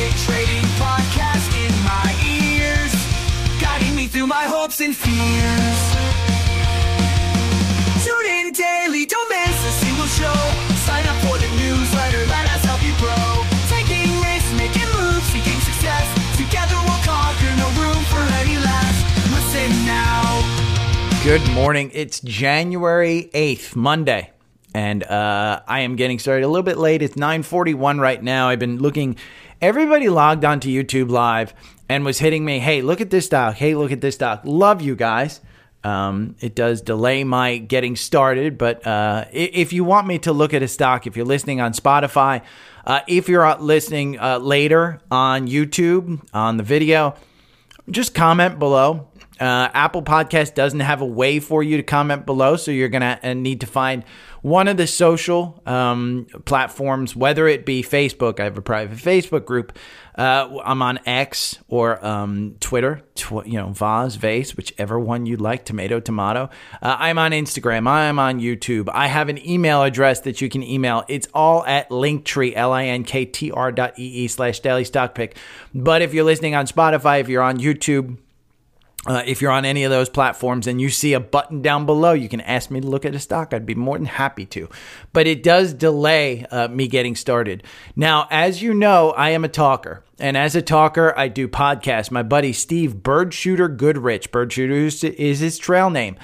Pick trading podcast in my ears, guiding me through my hopes and fears. Tune in daily, don't miss a single show. Sign up for the newsletter, let us help you grow. Taking risks, making moves, seeking success. Together we'll conquer, no room for any less. Listen now. Good morning. It's January 8th, Monday. And uh, I am getting started a little bit late. It's 9:41 right now. I've been looking everybody logged onto YouTube live and was hitting me, "Hey, look at this doc. Hey, look at this doc. Love you guys." Um, it does delay my getting started, but uh, if you want me to look at a stock, if you're listening on Spotify, uh, if you're uh, listening uh, later on YouTube on the video, just comment below. Uh, Apple Podcast doesn't have a way for you to comment below, so you're gonna uh, need to find one of the social um, platforms, whether it be Facebook. I have a private Facebook group. Uh, I'm on X or um, Twitter. Tw- you know, Vaz, Vase, whichever one you like. Tomato, tomato. Uh, I'm on Instagram. I'm on YouTube. I have an email address that you can email. It's all at Linktree, L-I-N-K-T-R dot E-E slash Daily Stock Pick. But if you're listening on Spotify, if you're on YouTube, uh, if you're on any of those platforms and you see a button down below, you can ask me to look at a stock. I'd be more than happy to. But it does delay uh, me getting started. Now, as you know, I am a talker. And as a talker, I do podcasts. My buddy Steve Birdshooter Goodrich, Birdshooter is- is his trail name.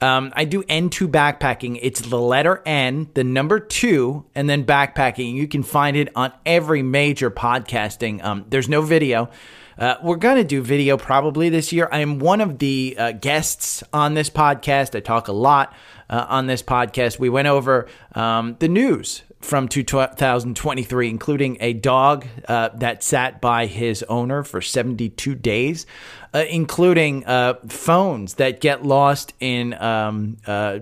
Um, I do N2 backpacking. It's the letter N, the number two, and then backpacking. You can find it on every major podcasting. Um, there's no video. Uh, we're going to do video probably this year. I am one of the uh, guests on this podcast. I talk a lot uh, on this podcast. We went over um, the news from 2023, including a dog uh, that sat by his owner for 72 days, uh, including uh, phones that get lost in um, uh,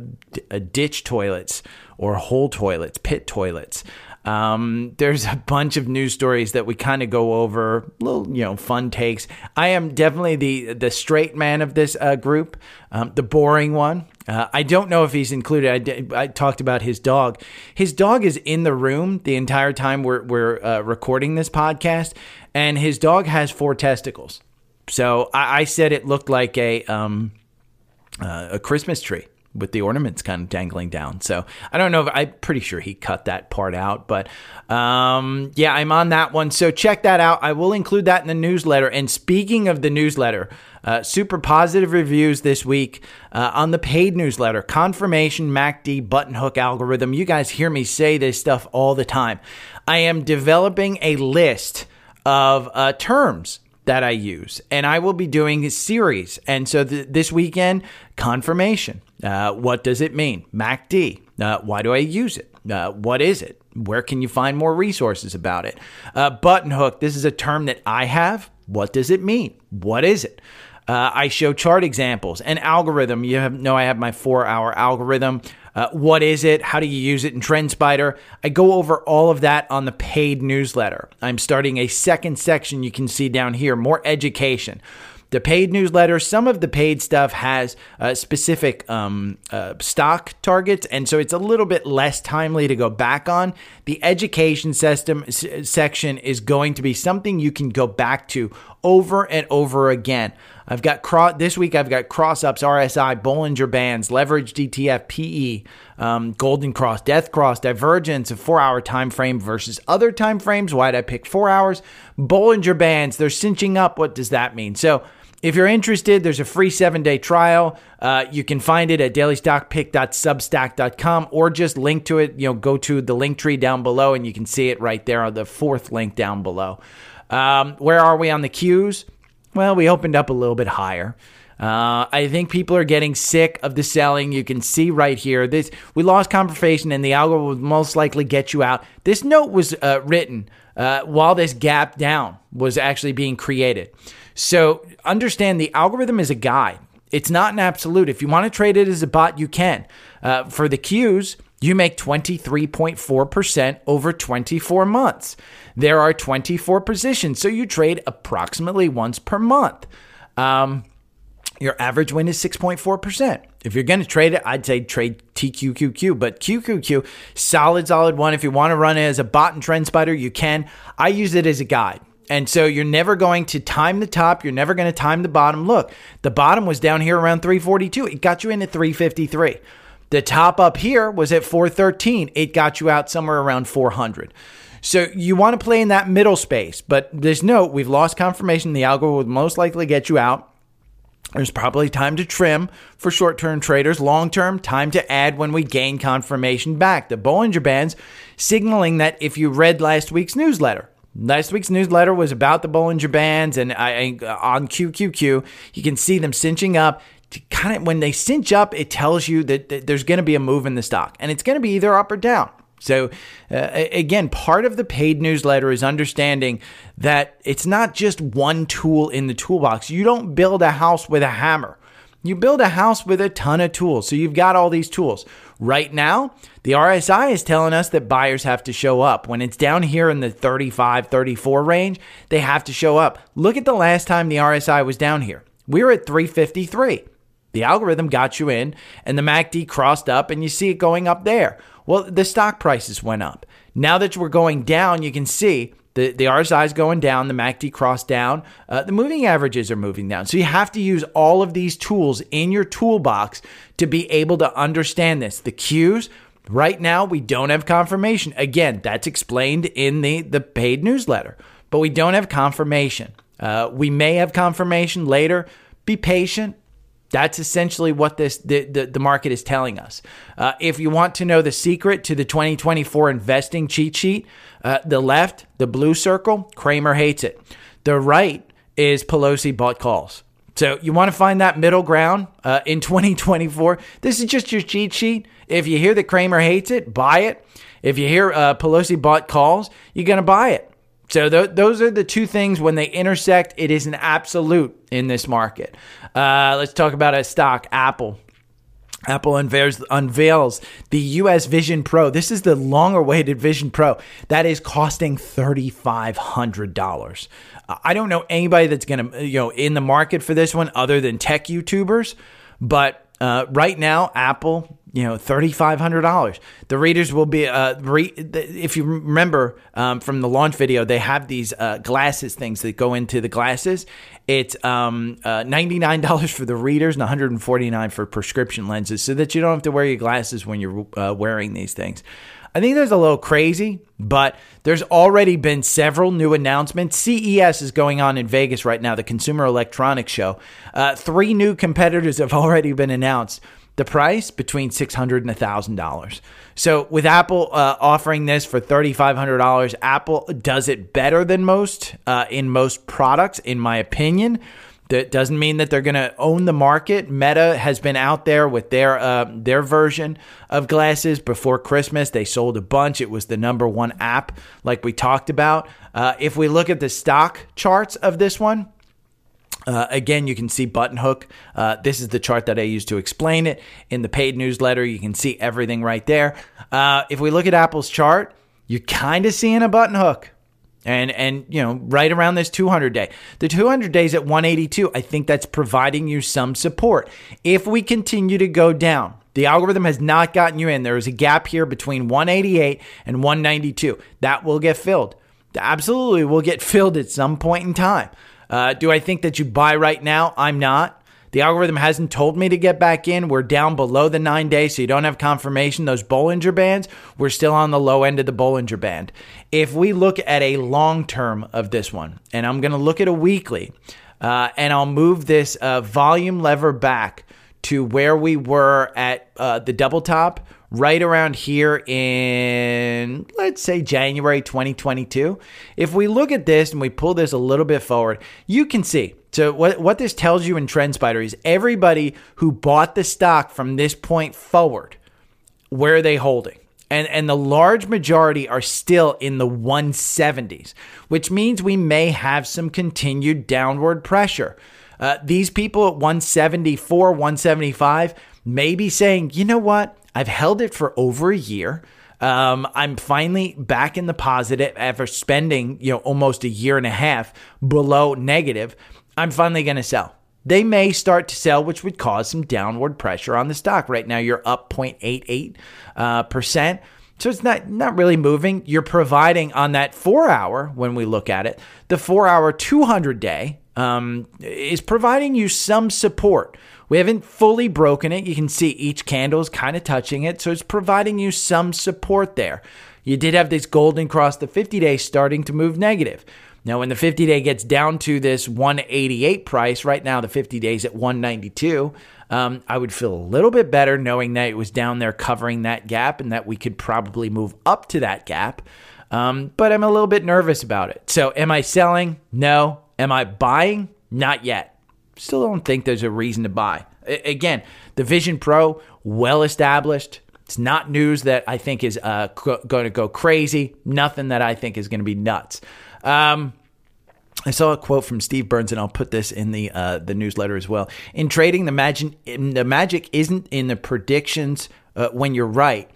uh, ditch toilets or hole toilets, pit toilets. Um, there's a bunch of news stories that we kind of go over, little you know fun takes. I am definitely the the straight man of this uh, group, um, the boring one. Uh, I don't know if he's included. I, I talked about his dog. His dog is in the room the entire time we're we're uh, recording this podcast, and his dog has four testicles. So I, I said it looked like a um, uh, a Christmas tree with the ornaments kind of dangling down. So I don't know if I'm pretty sure he cut that part out, but um, yeah, I'm on that one. So check that out. I will include that in the newsletter. And speaking of the newsletter, uh, super positive reviews this week uh, on the paid newsletter. Confirmation MACD button hook algorithm. You guys hear me say this stuff all the time. I am developing a list of uh, terms that I use, and I will be doing a series. And so th- this weekend, confirmation. Uh, what does it mean? MACD. Uh, why do I use it? Uh, what is it? Where can you find more resources about it? Uh, button hook. This is a term that I have. What does it mean? What is it? Uh, I show chart examples and algorithm. You have, know I have my four hour algorithm. Uh, what is it? How do you use it in TrendSpider? I go over all of that on the paid newsletter. I'm starting a second section you can see down here, more education. The paid newsletter, some of the paid stuff has uh, specific um, uh, stock targets, and so it's a little bit less timely to go back on. The education system s- section is going to be something you can go back to over and over again. I've got cro- this week. I've got cross ups, RSI, Bollinger Bands, Leverage ETF, PE, um, Golden Cross, Death Cross, Divergence, a four hour time frame versus other time frames. Why'd I pick four hours? Bollinger Bands, they're cinching up. What does that mean? So if you're interested, there's a free seven day trial. Uh, you can find it at dailystockpick.substack.com or just link to it. You know, go to the link tree down below and you can see it right there on the fourth link down below. Um, where are we on the cues? Well, we opened up a little bit higher. Uh, I think people are getting sick of the selling. You can see right here. This we lost confirmation, and the algo will most likely get you out. This note was uh, written uh, while this gap down was actually being created. So understand the algorithm is a guide. It's not an absolute. If you want to trade it as a bot, you can. Uh, for the cues, you make 23.4% over 24 months. There are 24 positions, so you trade approximately once per month. Um, your average win is 6.4%. If you're going to trade it, I'd say trade TQQQ, but QQQ, solid, solid one. If you want to run it as a bot and TrendSpider, you can. I use it as a guide. And so you're never going to time the top. You're never going to time the bottom. Look, the bottom was down here around 342. It got you in at 353. The top up here was at 413. It got you out somewhere around 400. So you want to play in that middle space, but this note, we've lost confirmation. The algo would most likely get you out. There's probably time to trim for short term traders. Long term, time to add when we gain confirmation back. The Bollinger Bands signaling that if you read last week's newsletter, Last week's newsletter was about the Bollinger Bands, and I, on QQQ, you can see them cinching up. To kind of when they cinch up, it tells you that, that there's going to be a move in the stock, and it's going to be either up or down. So, uh, again, part of the paid newsletter is understanding that it's not just one tool in the toolbox. You don't build a house with a hammer. You build a house with a ton of tools. So you've got all these tools. Right now, the RSI is telling us that buyers have to show up. When it's down here in the 35, 34 range, they have to show up. Look at the last time the RSI was down here. We were at 353. The algorithm got you in, and the MACD crossed up, and you see it going up there. Well, the stock prices went up. Now that we're going down, you can see the, the RSI is going down, the MACD crossed down, uh, the moving averages are moving down. So you have to use all of these tools in your toolbox to be able to understand this. The cues, right now, we don't have confirmation. Again, that's explained in the, the paid newsletter, but we don't have confirmation. Uh, we may have confirmation later. Be patient. That's essentially what this the, the, the market is telling us. Uh, if you want to know the secret to the 2024 investing cheat sheet, uh, the left, the blue circle, Cramer hates it. The right is Pelosi bought calls. So you want to find that middle ground uh, in 2024. This is just your cheat sheet. If you hear that Cramer hates it, buy it. If you hear uh, Pelosi bought calls, you're going to buy it. So th- those are the two things when they intersect. It is an absolute in this market. Uh, let's talk about a stock, Apple. Apple unveils, unveils the US Vision Pro. This is the long awaited Vision Pro that is costing $3,500. I don't know anybody that's going to, you know, in the market for this one other than tech YouTubers, but uh, right now, Apple, you know, thirty five hundred dollars. The readers will be, uh, re- if you remember um, from the launch video, they have these uh, glasses things that go into the glasses. It's um, uh, ninety nine dollars for the readers and one hundred and forty nine for prescription lenses, so that you don't have to wear your glasses when you're uh, wearing these things. I think that's a little crazy, but there's already been several new announcements. CES is going on in Vegas right now, the Consumer Electronics Show. Uh, three new competitors have already been announced. The price between six hundred and thousand dollars. So with Apple uh, offering this for thirty five hundred dollars, Apple does it better than most uh, in most products, in my opinion. That doesn't mean that they're going to own the market. Meta has been out there with their uh, their version of glasses before Christmas. They sold a bunch. It was the number one app, like we talked about. Uh, if we look at the stock charts of this one, uh, again, you can see button hook. Uh, this is the chart that I use to explain it. In the paid newsletter, you can see everything right there. Uh, if we look at Apple's chart, you're kind of seeing a button hook. and and you know right around this 200 day the 200 days at 182 i think that's providing you some support if we continue to go down the algorithm has not gotten you in there is a gap here between 188 and 192 that will get filled absolutely will get filled at some point in time uh, do i think that you buy right now i'm not the algorithm hasn't told me to get back in. We're down below the nine days, so you don't have confirmation. Those Bollinger Bands, we're still on the low end of the Bollinger Band. If we look at a long term of this one, and I'm going to look at a weekly, uh, and I'll move this uh, volume lever back to where we were at uh, the double top right around here in, let's say, January 2022. If we look at this and we pull this a little bit forward, you can see. So, what, what this tells you in TrendSpider is everybody who bought the stock from this point forward, where are they holding? And, and the large majority are still in the 170s, which means we may have some continued downward pressure. Uh, these people at 174, 175 may be saying, you know what? I've held it for over a year. Um, I'm finally back in the positive after spending, you know, almost a year and a half below negative. I'm finally going to sell. They may start to sell, which would cause some downward pressure on the stock. Right now, you're up 0.88 uh, percent. So it's not not really moving. You're providing on that four hour when we look at it, the four hour 200 day um, is providing you some support. We haven't fully broken it. You can see each candle is kind of touching it. So it's providing you some support there. You did have this golden cross, the 50 day starting to move negative. Now, when the 50 day gets down to this 188 price, right now the 50 days at 192, um, I would feel a little bit better knowing that it was down there covering that gap and that we could probably move up to that gap. Um, but I'm a little bit nervous about it. So, am I selling? No. Am I buying? Not yet still don't think there's a reason to buy. A- again, the Vision Pro, well established. It's not news that I think is uh, going to go crazy. Nothing that I think is going to be nuts. Um, I saw a quote from Steve Burns, and I'll put this in the uh, the newsletter as well. In trading, the magic the magic isn't in the predictions uh, when you're right;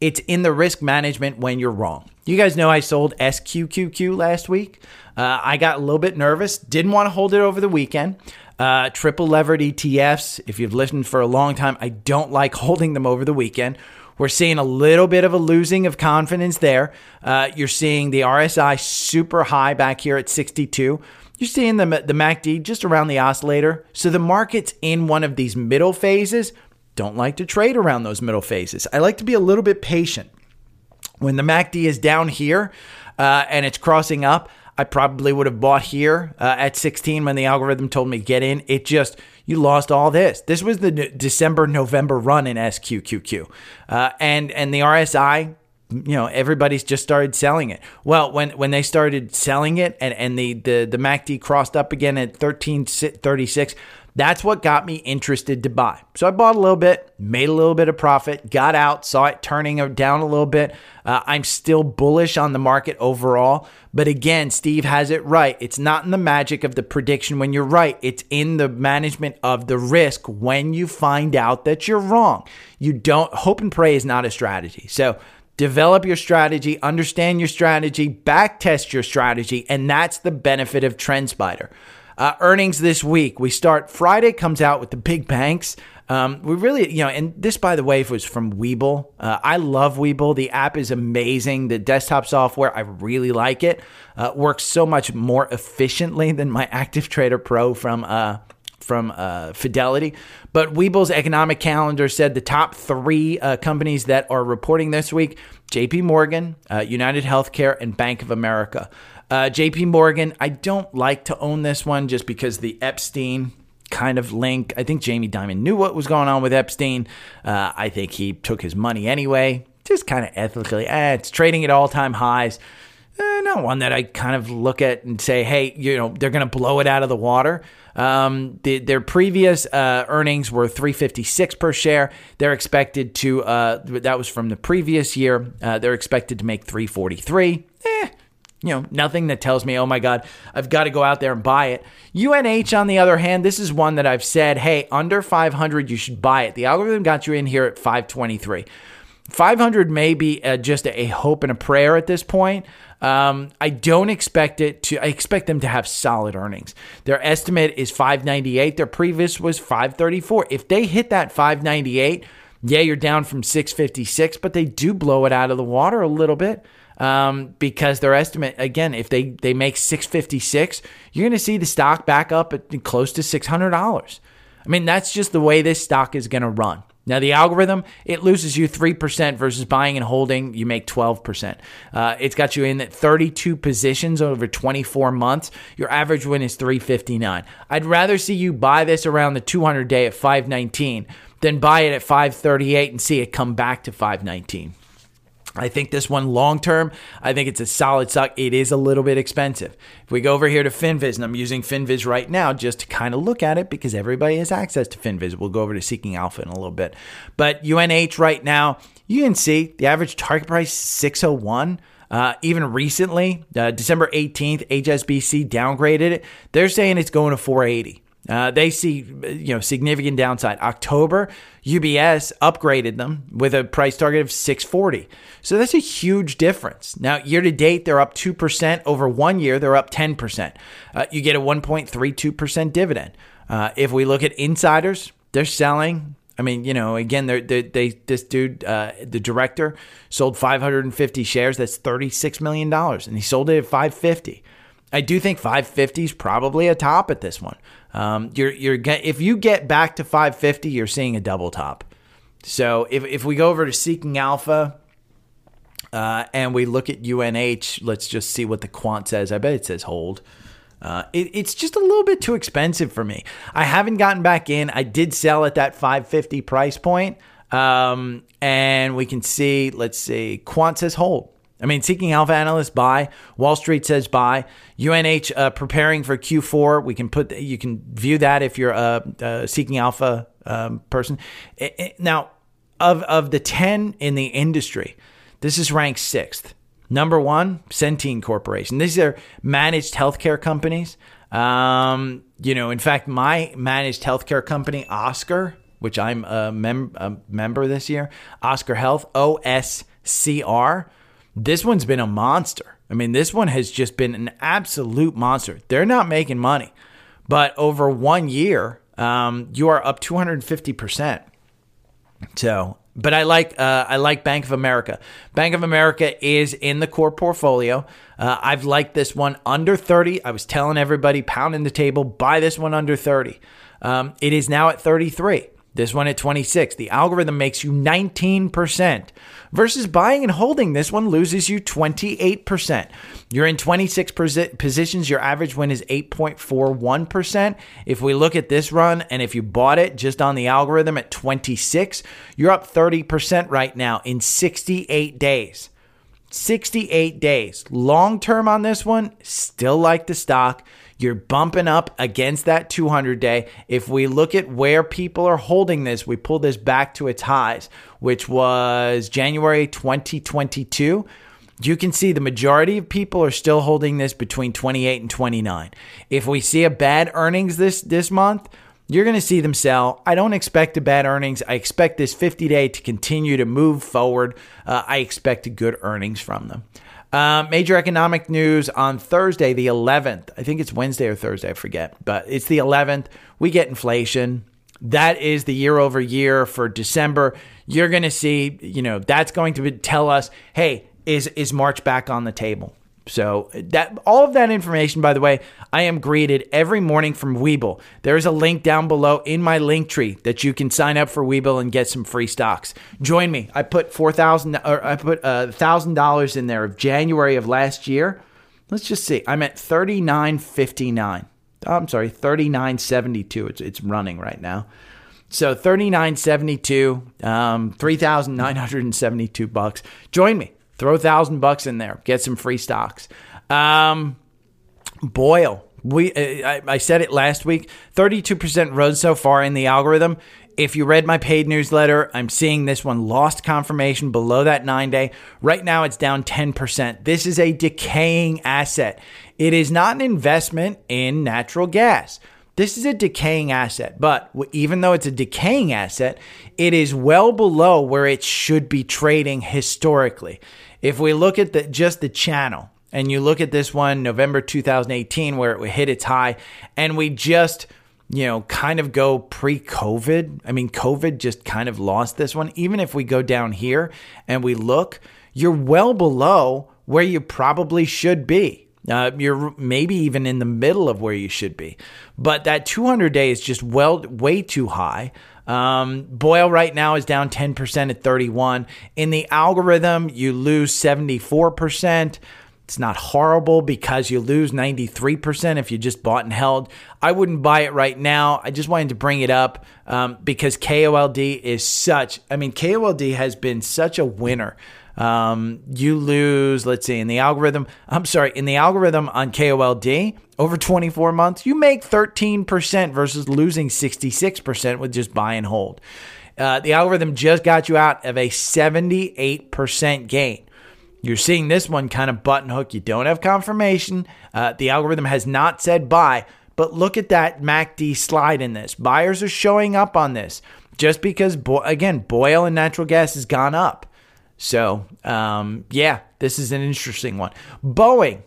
it's in the risk management when you're wrong. You guys know I sold SQQQ last week. Uh, I got a little bit nervous, didn't want to hold it over the weekend. Uh, triple levered ETFs, if you've listened for a long time, I don't like holding them over the weekend. We're seeing a little bit of a losing of confidence there. Uh, you're seeing the RSI super high back here at 62. You're seeing the, the MACD just around the oscillator. So the market's in one of these middle phases. Don't like to trade around those middle phases. I like to be a little bit patient. When the MACD is down here uh, and it's crossing up, I probably would have bought here uh, at 16 when the algorithm told me get in. It just, you lost all this. This was the December November run in SQQQ. Uh, and, and the RSI, you know, everybody's just started selling it. Well, when, when they started selling it and, and the, the, the MACD crossed up again at 1336, that's what got me interested to buy. So I bought a little bit, made a little bit of profit, got out, saw it turning down a little bit. Uh, I'm still bullish on the market overall. But again, Steve has it right. It's not in the magic of the prediction when you're right, it's in the management of the risk when you find out that you're wrong. You don't, hope and pray is not a strategy. So, develop your strategy, understand your strategy, back test your strategy, and that's the benefit of TrendSpider. Uh, earnings this week. We start Friday comes out with the big banks. Um, we really, you know, and this, by the way, was from Webull. Uh, I love Webull. The app is amazing. The desktop software, I really like it. Uh, works so much more efficiently than my Active Trader Pro from uh, from uh, Fidelity. But Webull's economic calendar said the top three uh, companies that are reporting this week: J.P. Morgan, uh, United Healthcare, and Bank of America. Uh, JP Morgan, I don't like to own this one just because the Epstein kind of link. I think Jamie Dimon knew what was going on with Epstein. Uh, I think he took his money anyway. Just kind of ethically, eh, it's trading at all time highs. Eh, not one that I kind of look at and say, hey, you know, they're going to blow it out of the water. Um, the, their previous uh, earnings were 356 per share. They're expected to, uh, that was from the previous year. Uh, they're expected to make 343. Eh, you know, nothing that tells me, oh my God, I've got to go out there and buy it. UNH, on the other hand, this is one that I've said, hey, under 500, you should buy it. The algorithm got you in here at 523. 500 may be uh, just a hope and a prayer at this point. Um, I don't expect it to. I expect them to have solid earnings. Their estimate is 598. Their previous was 534. If they hit that 598, yeah, you're down from 656, but they do blow it out of the water a little bit. Um, because their estimate again, if they they make 656, you're going to see the stock back up at close to $600. I mean, that's just the way this stock is going to run. Now, the algorithm, it loses you 3% versus buying and holding, you make 12%. Uh, it's got you in at 32 positions over 24 months. Your average win is 359. I'd rather see you buy this around the 200 day at 519 than buy it at 538 and see it come back to 519. I think this one long term, I think it's a solid stock. It is a little bit expensive. If we go over here to FinViz, and I'm using FinViz right now just to kind of look at it because everybody has access to FinViz. We'll go over to Seeking Alpha in a little bit. But UNH right now, you can see the average target price 601. Uh, even recently, uh, December 18th, HSBC downgraded it. They're saying it's going to 480. Uh, they see you know significant downside. October, UBS upgraded them with a price target of 640. So that's a huge difference. Now, year to date, they're up 2%. Over one year, they're up 10%. Uh, you get a 1.32% dividend. Uh, if we look at insiders, they're selling. I mean, you know, again, they're, they they this dude, uh, the director, sold 550 shares. That's 36 million dollars, and he sold it at 550. I do think 550 is probably a top at this one. Um, you're you're if you get back to 550, you're seeing a double top. So if if we go over to Seeking Alpha, uh, and we look at UNH, let's just see what the quant says. I bet it says hold. Uh, it, it's just a little bit too expensive for me. I haven't gotten back in. I did sell at that 550 price point. Um, and we can see, let's see, quant says hold. I mean, Seeking Alpha analysts buy. Wall Street says buy. UNH uh, preparing for Q4. We can put you can view that if you're a, a Seeking Alpha um, person. It, it, now, of of the ten in the industry, this is ranked sixth. Number one, Centene Corporation. These are managed healthcare companies. Um, you know, in fact, my managed healthcare company, Oscar, which I'm a, mem- a member this year, Oscar Health, OSCR this one's been a monster. I mean, this one has just been an absolute monster. They're not making money, but over one year, um, you are up 250%. So, but I like uh, I like Bank of America. Bank of America is in the core portfolio. Uh, I've liked this one under 30. I was telling everybody, pounding the table, buy this one under 30. Um, it is now at 33. This one at 26. The algorithm makes you 19% versus buying and holding. This one loses you 28%. You're in 26 positions. Your average win is 8.41%. If we look at this run and if you bought it just on the algorithm at 26, you're up 30% right now in 68 days. 68 days. Long term on this one, still like the stock. You're bumping up against that 200 day. If we look at where people are holding this, we pull this back to its highs, which was January 2022. You can see the majority of people are still holding this between 28 and 29. If we see a bad earnings this this month, you're going to see them sell. I don't expect a bad earnings. I expect this 50 day to continue to move forward. Uh, I expect good earnings from them. Uh, major economic news on Thursday, the 11th. I think it's Wednesday or Thursday, I forget, but it's the 11th. We get inflation. That is the year over year for December. You're going to see, you know, that's going to tell us, hey, is is March back on the table? So that all of that information, by the way, I am greeted every morning from Webull. There is a link down below in my link tree that you can sign up for Webull and get some free stocks. Join me. I put four thousand or I put a thousand dollars in there of January of last year. Let's just see. I'm at thirty nine fifty nine. I'm sorry, thirty nine seventy two. It's it's running right now. So thirty nine seventy two, um, three thousand nine hundred and seventy two bucks. Join me. Throw a thousand bucks in there. Get some free stocks. Um, BOIL. We I, I said it last week. Thirty-two percent rose so far in the algorithm. If you read my paid newsletter, I'm seeing this one lost confirmation below that nine day. Right now, it's down 10%. This is a decaying asset. It is not an investment in natural gas. this is a decaying asset, but even though it's a decaying asset, it is well below where it should be trading historically. If we look at the, just the channel and you look at this one, November 2018, where it hit its high, and we just, you know, kind of go pre COVID. I mean, COVID just kind of lost this one. Even if we go down here and we look, you're well below where you probably should be. Uh, you're maybe even in the middle of where you should be, but that 200 day is just well way too high. Um, BOIL right now is down 10% at 31. In the algorithm, you lose 74%. It's not horrible because you lose 93% if you just bought and held. I wouldn't buy it right now. I just wanted to bring it up um, because KOLD is such, I mean, KOLD has been such a winner. Um, you lose, let's see, in the algorithm, I'm sorry, in the algorithm on KOLD over 24 months, you make 13% versus losing 66% with just buy and hold. Uh, the algorithm just got you out of a 78% gain. You're seeing this one kind of button hook. You don't have confirmation. Uh, the algorithm has not said buy, but look at that MACD slide in this. Buyers are showing up on this just because, again, BOIL and natural gas has gone up. So, um, yeah, this is an interesting one. Boeing.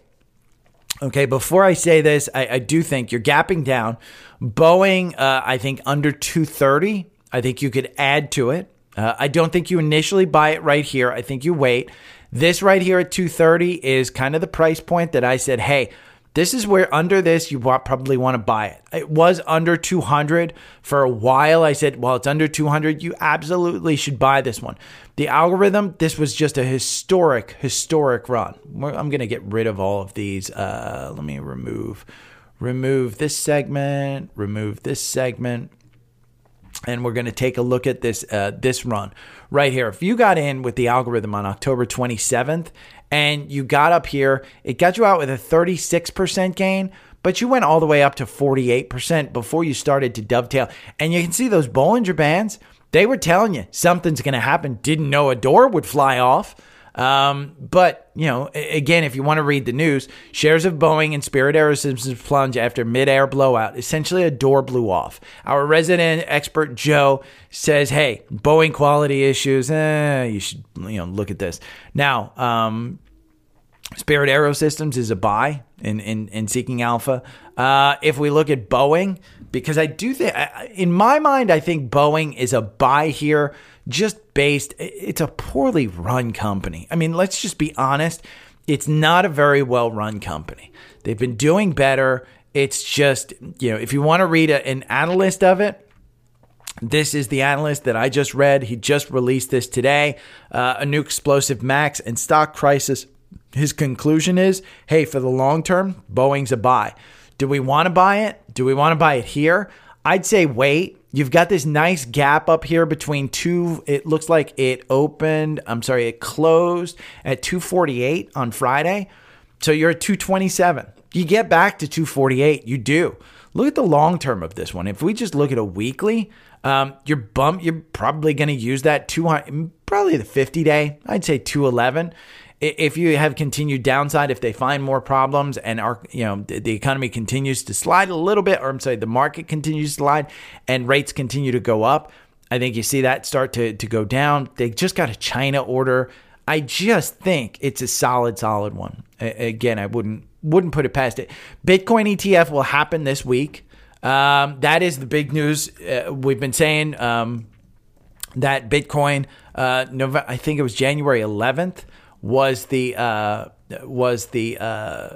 Okay, before I say this, I, I do think you're gapping down. Boeing, uh, I think under 230. I think you could add to it. Uh, I don't think you initially buy it right here. I think you wait. This right here at 230 is kind of the price point that I said, hey, this is where under this you probably want to buy it. It was under 200 for a while. I said, well, it's under 200. You absolutely should buy this one. The algorithm, this was just a historic, historic run. I'm going to get rid of all of these. Uh, let me remove, remove this segment, remove this segment and we're going to take a look at this uh, this run right here. If you got in with the algorithm on October 27th and you got up here, it got you out with a 36% gain, but you went all the way up to 48% before you started to dovetail. And you can see those Bollinger Bands, they were telling you something's going to happen. Didn't know a door would fly off. Um, but, you know, again, if you want to read the news, shares of Boeing and Spirit Aerosystems plunge after mid-air blowout. Essentially, a door blew off. Our resident expert, Joe, says, hey, Boeing quality issues, eh, you should, you know, look at this. Now, um, Spirit Aerosystems is a buy in, in, in Seeking Alpha. Uh, if we look at Boeing, because I do think, in my mind, I think Boeing is a buy here just based, it's a poorly run company. I mean, let's just be honest. It's not a very well run company. They've been doing better. It's just, you know, if you want to read a, an analyst of it, this is the analyst that I just read. He just released this today. Uh, a new explosive max and stock crisis. His conclusion is hey, for the long term, Boeing's a buy. Do we want to buy it? Do we want to buy it here? I'd say wait. You've got this nice gap up here between two. It looks like it opened, I'm sorry, it closed at 248 on Friday. So you're at 227. You get back to 248. You do. Look at the long term of this one. If we just look at a weekly, um, you're bump. You're probably going to use that 200, probably the 50 day. I'd say 211 if you have continued downside, if they find more problems and our, you know, the economy continues to slide a little bit, or I'm sorry, the market continues to slide and rates continue to go up, I think you see that start to, to go down. They just got a China order. I just think it's a solid, solid one. Again, I wouldn't wouldn't put it past it. Bitcoin ETF will happen this week. Um, that is the big news. Uh, we've been saying um, that Bitcoin, uh, November, I think it was January 11th was the uh, was the uh,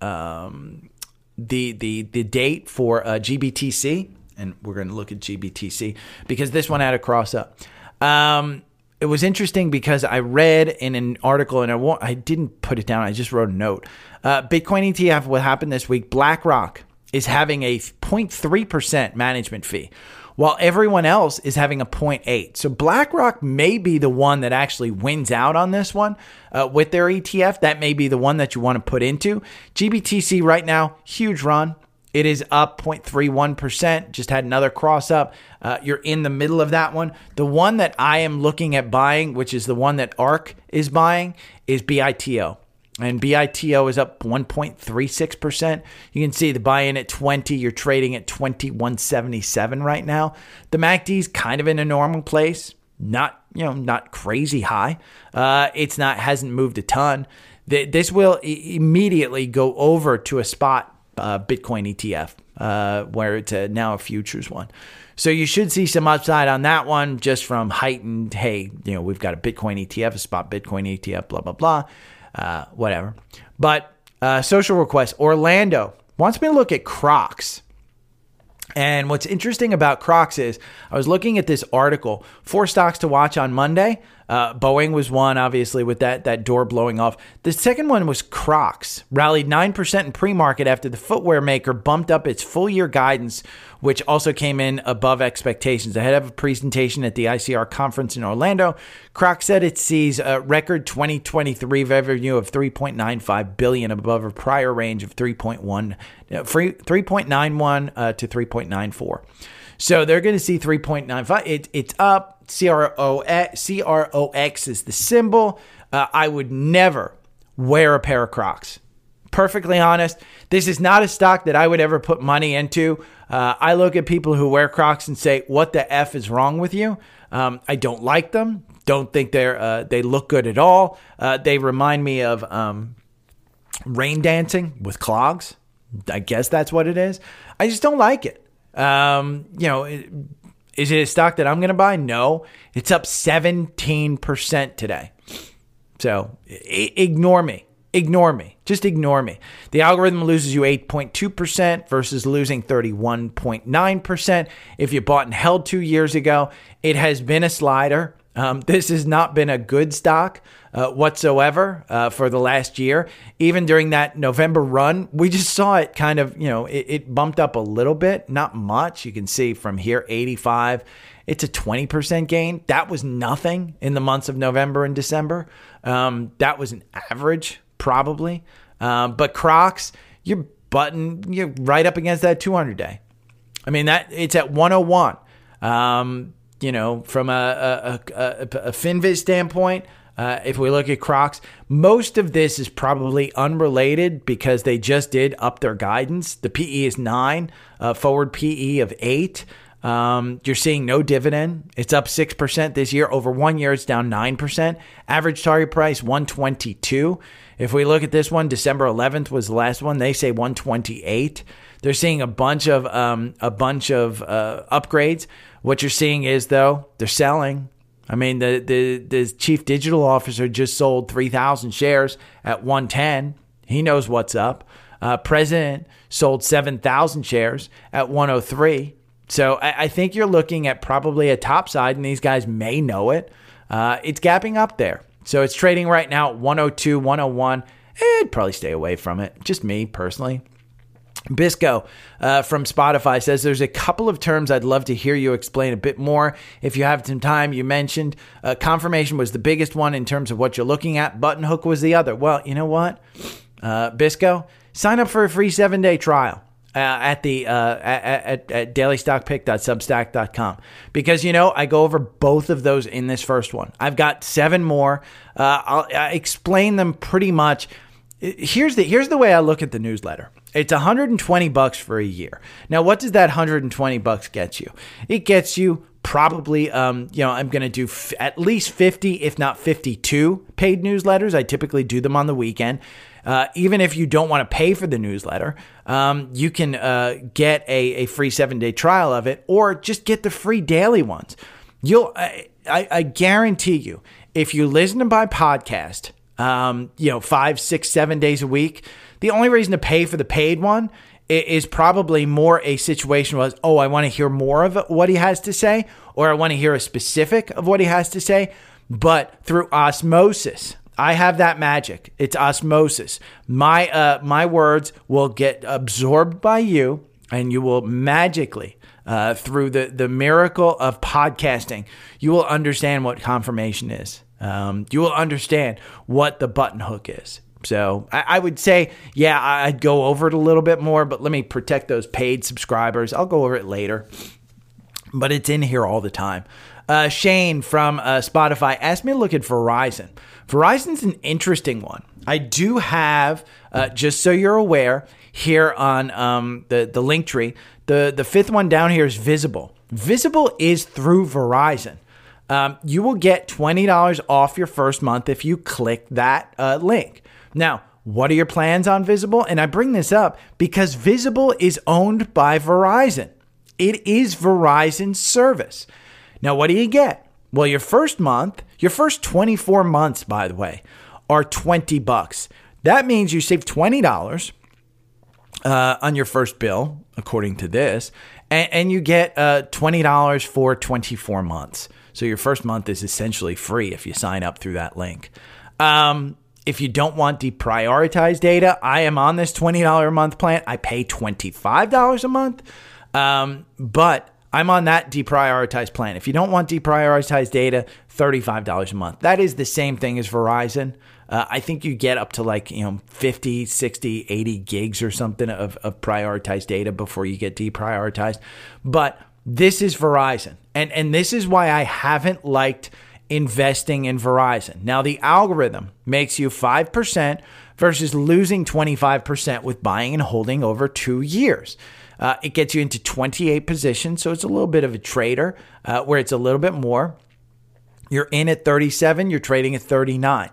um, the the the date for uh, GBTC, and we're going to look at GBTC because this one had a cross up. Um, it was interesting because I read in an article and I won't, I didn't put it down. I just wrote a note. Uh, Bitcoin ETF. What happened this week? BlackRock is having a 0.3 percent management fee while everyone else is having a 0.8. So BlackRock may be the one that actually wins out on this one uh, with their ETF. That may be the one that you want to put into. GBTC right now, huge run. It is up 0.31%, just had another cross up. Uh, you're in the middle of that one. The one that I am looking at buying, which is the one that ARK is buying, is BITO. And BITO is up 1.36%. You can see the buy in at 20, you're trading at 2177 right now. The MACD is kind of in a normal place, not, you know, not crazy high. Uh, it's not hasn't moved a ton. This will immediately go over to a spot uh, Bitcoin ETF, uh, where it's a, now a futures one. So you should see some upside on that one just from heightened, hey, you know, we've got a Bitcoin ETF, a spot Bitcoin ETF, blah, blah, blah uh, whatever. But uh, social request Orlando wants me to look at Crocs. And what's interesting about Crocs is I was looking at this article, four stocks to watch on Monday. Uh, Boeing was one, obviously, with that that door blowing off. The second one was Crocs, rallied nine percent in pre-market after the footwear maker bumped up its full year guidance, which also came in above expectations. Ahead of a presentation at the ICR conference in Orlando, Crocs said it sees a record 2023 revenue of 3.95 billion, above a prior range of 3.1, 3.91 uh, to 3.94. So they're going to see 3.95. It, it's up. C-R-O-X is the symbol. Uh, I would never wear a pair of Crocs. Perfectly honest, this is not a stock that I would ever put money into. Uh, I look at people who wear Crocs and say, "What the f is wrong with you?" Um, I don't like them. Don't think they're uh, they look good at all. Uh, they remind me of um, rain dancing with clogs. I guess that's what it is. I just don't like it. Um, you know, is it a stock that I'm going to buy? No. It's up 17% today. So I- ignore me. Ignore me. Just ignore me. The algorithm loses you 8.2% versus losing 31.9% if you bought and held two years ago. It has been a slider. Um, this has not been a good stock uh, whatsoever uh, for the last year. Even during that November run, we just saw it kind of, you know, it, it bumped up a little bit, not much. You can see from here, 85. It's a 20% gain. That was nothing in the months of November and December. Um, that was an average, probably. Um, but Crocs, you're button, you're right up against that 200 day. I mean, that it's at 101. Um, you know, from a, a, a, a FinViz standpoint, uh, if we look at Crocs, most of this is probably unrelated because they just did up their guidance. The PE is nine, uh, forward PE of eight. Um, you're seeing no dividend. It's up 6% this year. Over one year, it's down 9%. Average target price 122. If we look at this one, December 11th was the last one. They say 128. They're seeing a bunch of um, a bunch of uh, upgrades. What you're seeing is though they're selling. I mean, the the the chief digital officer just sold 3,000 shares at 110. He knows what's up. Uh, president sold 7,000 shares at 103. So I, I, think you're looking at probably a top side, and these guys may know it. Uh, it's gapping up there. So it's trading right now at 102, 101. I'd probably stay away from it. Just me personally. Bisco uh, from Spotify says there's a couple of terms I'd love to hear you explain a bit more. If you have some time, you mentioned uh, confirmation was the biggest one in terms of what you're looking at. Button hook was the other. Well, you know what, uh, Bisco, sign up for a free seven day trial. Uh, at the uh, at, at, at dailystockpick.substack.com because you know I go over both of those in this first one. I've got seven more. Uh, I'll I explain them pretty much. Here's the here's the way I look at the newsletter. It's 120 bucks for a year. Now, what does that 120 bucks get you? It gets you probably, um, you know, I'm going to do f- at least 50, if not 52 paid newsletters. I typically do them on the weekend. Uh, even if you don't want to pay for the newsletter, um, you can uh, get a, a free seven day trial of it or just get the free daily ones. You'll, I, I, I guarantee you, if you listen to my podcast, um, you know, five, six, seven days a week, the only reason to pay for the paid one is probably more a situation was, oh, I want to hear more of what he has to say, or I want to hear a specific of what he has to say. But through osmosis, I have that magic. It's osmosis. My uh, my words will get absorbed by you, and you will magically uh, through the the miracle of podcasting, you will understand what confirmation is. Um, you will understand what the button hook is. So I, I, would say, yeah, I'd go over it a little bit more, but let me protect those paid subscribers. I'll go over it later, but it's in here all the time. Uh, Shane from uh, Spotify asked me to look at Verizon. Verizon's an interesting one. I do have, uh, just so you're aware, here on um, the the link tree, the the fifth one down here is Visible. Visible is through Verizon. Um, you will get twenty dollars off your first month if you click that uh, link. Now, what are your plans on Visible? And I bring this up because Visible is owned by Verizon. It is Verizon's service. Now, what do you get? Well, your first month, your first 24 months, by the way, are 20 bucks. That means you save $20 uh, on your first bill, according to this, and, and you get uh, $20 for 24 months. So your first month is essentially free if you sign up through that link. Um, if you don't want deprioritized data, I am on this $20 a month plan. I pay $25 a month, um, but I'm on that deprioritized plan. If you don't want deprioritized data, $35 a month. That is the same thing as Verizon. Uh, I think you get up to like, you know, 50, 60, 80 gigs or something of, of prioritized data before you get deprioritized. But this is Verizon. And, and this is why I haven't liked investing in Verizon. Now, the algorithm makes you 5% versus losing 25% with buying and holding over two years. Uh, it gets you into 28 positions, so it's a little bit of a trader uh, where it's a little bit more. You're in at 37, you're trading at 39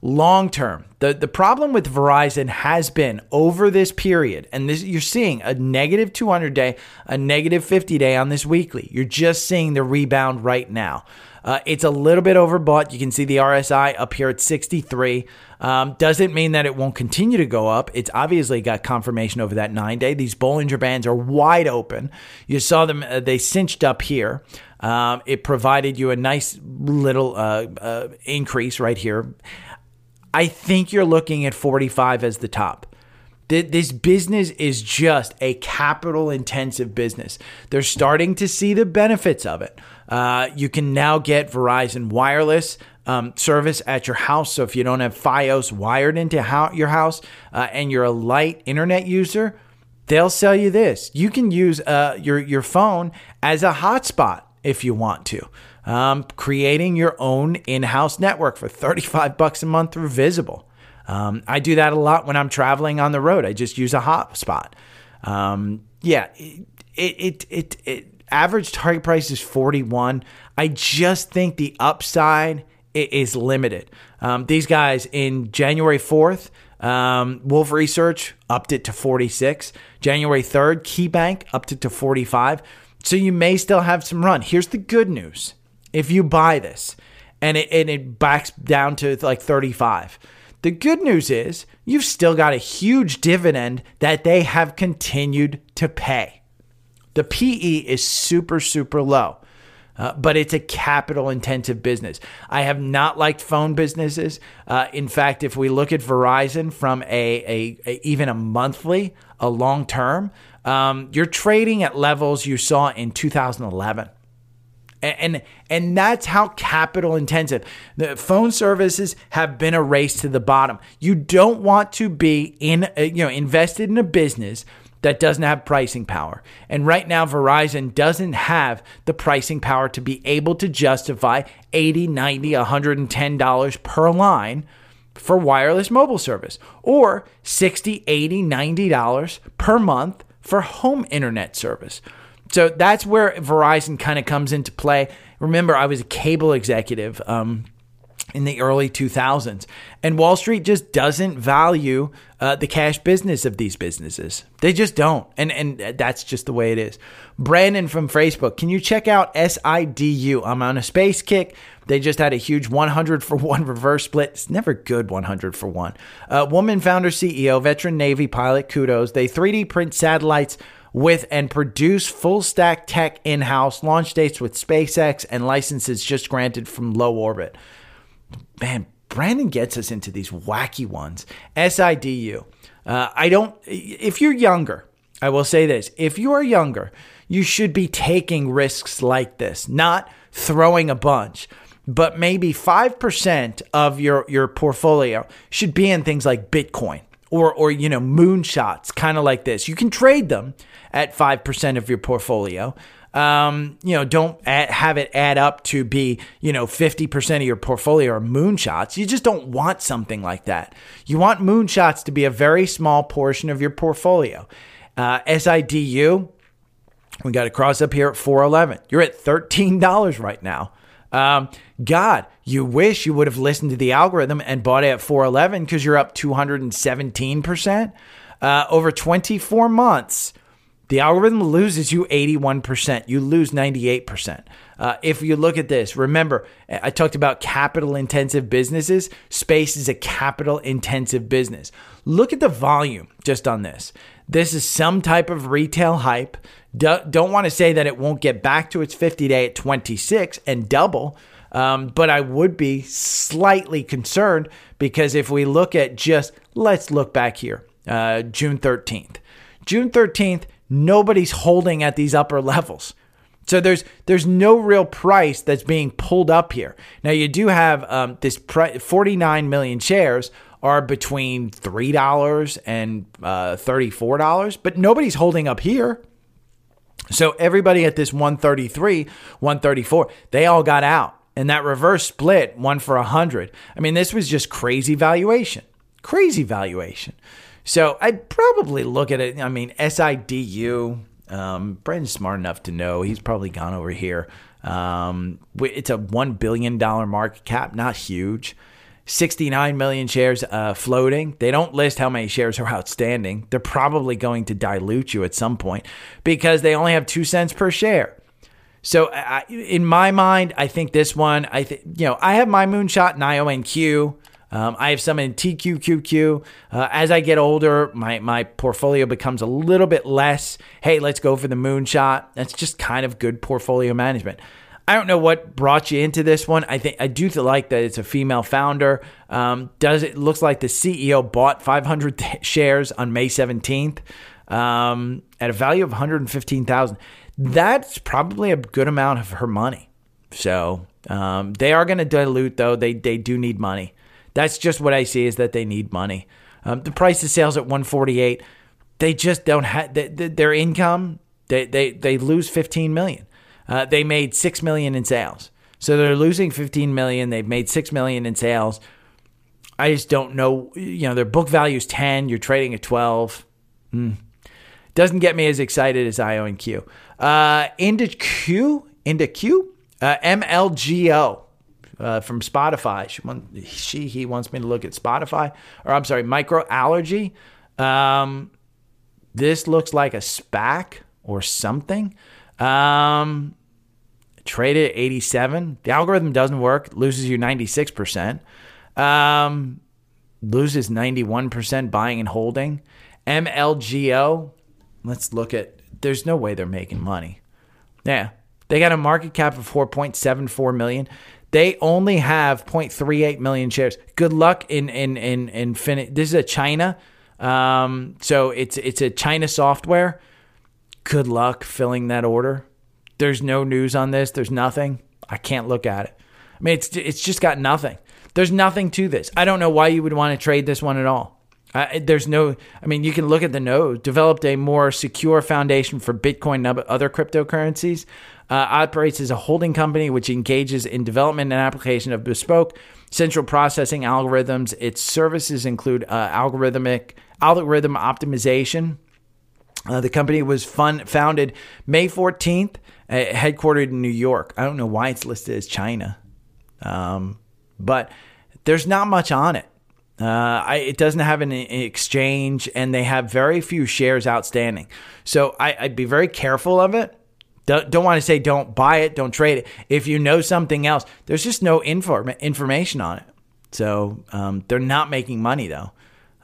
long term. The the problem with Verizon has been over this period, and this you're seeing a negative 200 day, a negative 50 day on this weekly. You're just seeing the rebound right now. Uh, it's a little bit overbought. You can see the RSI up here at 63. Um, doesn't mean that it won't continue to go up. It's obviously got confirmation over that nine day. These Bollinger Bands are wide open. You saw them, uh, they cinched up here. Um, it provided you a nice little uh, uh increase right here. I think you're looking at 45 as the top. This business is just a capital intensive business. They're starting to see the benefits of it. Uh, you can now get Verizon wireless um, service at your house. So if you don't have Fios wired into how, your house uh, and you're a light internet user, they'll sell you this. You can use uh, your your phone as a hotspot if you want to um, creating your own in-house network for 35 bucks a month through Visible. Um, I do that a lot when I'm traveling on the road. I just use a hotspot. Um, yeah, it, it, it, it, average target price is 41. I just think the upside is limited. Um, these guys in January 4th, um, Wolfe Research upped it to 46. January 3rd, KeyBanc upped it to 45. So you may still have some run. Here's the good news if you buy this and it, and it backs down to like 35. The good news is you've still got a huge dividend that they have continued to pay. The PE is super, super low. Uh, but it's a capital intensive business. I have not liked phone businesses. Uh, in fact, if we look at Verizon from a, a, a even a monthly, a long term, um, you're trading at levels you saw in 2011 and and that's how capital intensive. The phone services have been a race to the bottom. You don't want to be in uh, you know invested in a business that doesn't have pricing power. And right now Verizon doesn't have the pricing power to be able to justify 80 90 110 dollars per line for wireless mobile service or 60 80 90 dollars per month for home internet service so that's where Verizon kind of comes into play. Remember, I was a cable executive um, in the early 2000s, and Wall Street just doesn't value uh, the cash business of these businesses. They just don't, and and that's just the way it is. Brandon from Facebook, can you check out SIDU? I'm on a space kick. They just had a huge 100 for one reverse split. It's never good 100 for one. Uh, woman founder, CEO, veteran Navy pilot. Kudos. They 3D print satellites with and produce full stack tech in house, launch dates with SpaceX, and licenses just granted from low orbit. Man, Brandon gets us into these wacky ones. SIDU. Uh, I don't, if you're younger, I will say this if you are younger, you should be taking risks like this, not throwing a bunch but maybe 5% of your, your portfolio should be in things like Bitcoin or or you know moonshots, kind of like this. You can trade them at five percent of your portfolio. Um, you know, don't add, have it add up to be you know fifty percent of your portfolio are moonshots. You just don't want something like that. You want moonshots to be a very small portion of your portfolio. Uh, SIDU, we got a cross up here at four eleven. You're at thirteen dollars right now. Um, God, you wish you would have listened to the algorithm and bought it at 411 because you're up 217%. Uh, over 24 months, the algorithm loses you 81%. You lose 98%. Uh, if you look at this, remember, I talked about capital intensive businesses. Space is a capital intensive business. Look at the volume just on this. This is some type of retail hype. Don't want to say that it won't get back to its 50 day at 26 and double. Um, but I would be slightly concerned because if we look at just, let's look back here, uh, June 13th. June 13th, nobody's holding at these upper levels. So there's there's no real price that's being pulled up here. Now you do have um, this 49 million shares are between three dollars and uh, thirty four dollars, but nobody's holding up here. So everybody at this 133, 134, they all got out and that reverse split, one for a hundred. I mean, this was just crazy valuation, crazy valuation. So I'd probably look at it. I mean, SIDU. Um, Brandon's smart enough to know he's probably gone over here. Um, it's a one billion dollar market cap, not huge. 69 million shares uh, floating. They don't list how many shares are outstanding. They're probably going to dilute you at some point because they only have two cents per share. So I, in my mind, I think this one, I think, you know, I have my moonshot in IONQ. Um, I have some in TQQQ. Uh, as I get older, my, my portfolio becomes a little bit less. Hey, let's go for the moonshot. That's just kind of good portfolio management. I don't know what brought you into this one. I think I do like that it's a female founder. Um, does it looks like the CEO bought 500 shares on May 17th um, at a value of 115,000 that's probably a good amount of her money. So um, they are going to dilute, though. They they do need money. That's just what I see is that they need money. Um, the price of sales at 148. They just don't have their income. They they they lose 15 million. Uh, they made six million in sales, so they're losing 15 million. They've made six million in sales. I just don't know. You know, their book value is 10. You're trading at 12. Mm. Doesn't get me as excited as IONQ. Uh, IndaQ, IndaQ, uh, MLGO. Uh, from Spotify. She, want, she, he wants me to look at Spotify, or I'm sorry, MicroAlgo. Um, this looks like a SPAC or something. Um, traded at 87. The algorithm doesn't work, loses you 96%. Um, loses 91% buying and holding. MLGO, let's look at there's no way they're making money. Yeah. They got a market cap of 4.74 million. They only have 0.38 million shares. Good luck in in in in fin- This is a China, um, so it's it's a China software. Good luck filling that order. There's no news on this. There's nothing. I can't look at it. I mean, it's it's just got nothing. There's nothing to this. I don't know why you would want to trade this one at all. There's no, I mean, you can look at the node, developed a more secure foundation for Bitcoin and other cryptocurrencies, uh, operates as a holding company which engages in development and application of bespoke central processing algorithms. Its services include uh, algorithmic algorithm optimization. Uh, the company was fun, founded May 14th, uh, headquartered in New York. I don't know why it's listed as China, um, but there's not much on it. Uh, I, it doesn't have an exchange, and they have very few shares outstanding. So I, would be very careful of it. Don't, don't, want to say don't buy it, don't trade it. If you know something else, there's just no inform- information on it. So um, they're not making money though.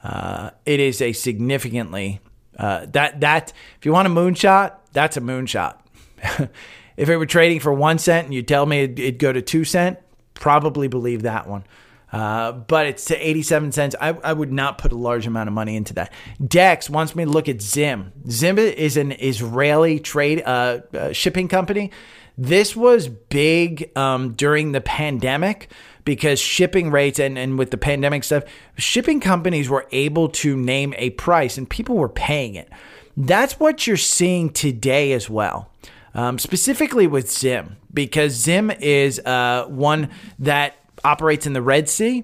Uh, it is a significantly uh, that that if you want a moonshot, that's a moonshot. if it were trading for one cent and you tell me it'd, it'd go to two cent, probably believe that one. Uh, but it's to 87 cents. I, I would not put a large amount of money into that. Dex wants me to look at Zim. Zim is an Israeli trade uh, uh, shipping company. This was big um, during the pandemic because shipping rates and, and with the pandemic stuff, shipping companies were able to name a price and people were paying it. That's what you're seeing today as well. Um, specifically with Zim, because Zim is uh, one that operates in the Red Sea.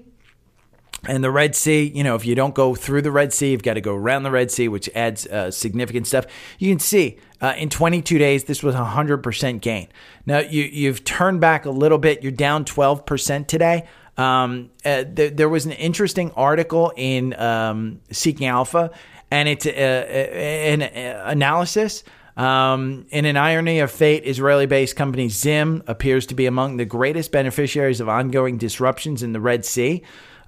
And the Red Sea, you know, if you don't go through the Red Sea, you've got to go around the Red Sea, which adds uh, significant stuff. You can see uh, in 22 days, this was 100% gain. Now, you, you've turned back a little bit. You're down 12% today. Um, uh, th- there was an interesting article in um, Seeking Alpha, and it's uh, uh, an uh, analysis. Um, in an irony of fate, Israeli based company Zim appears to be among the greatest beneficiaries of ongoing disruptions in the Red Sea.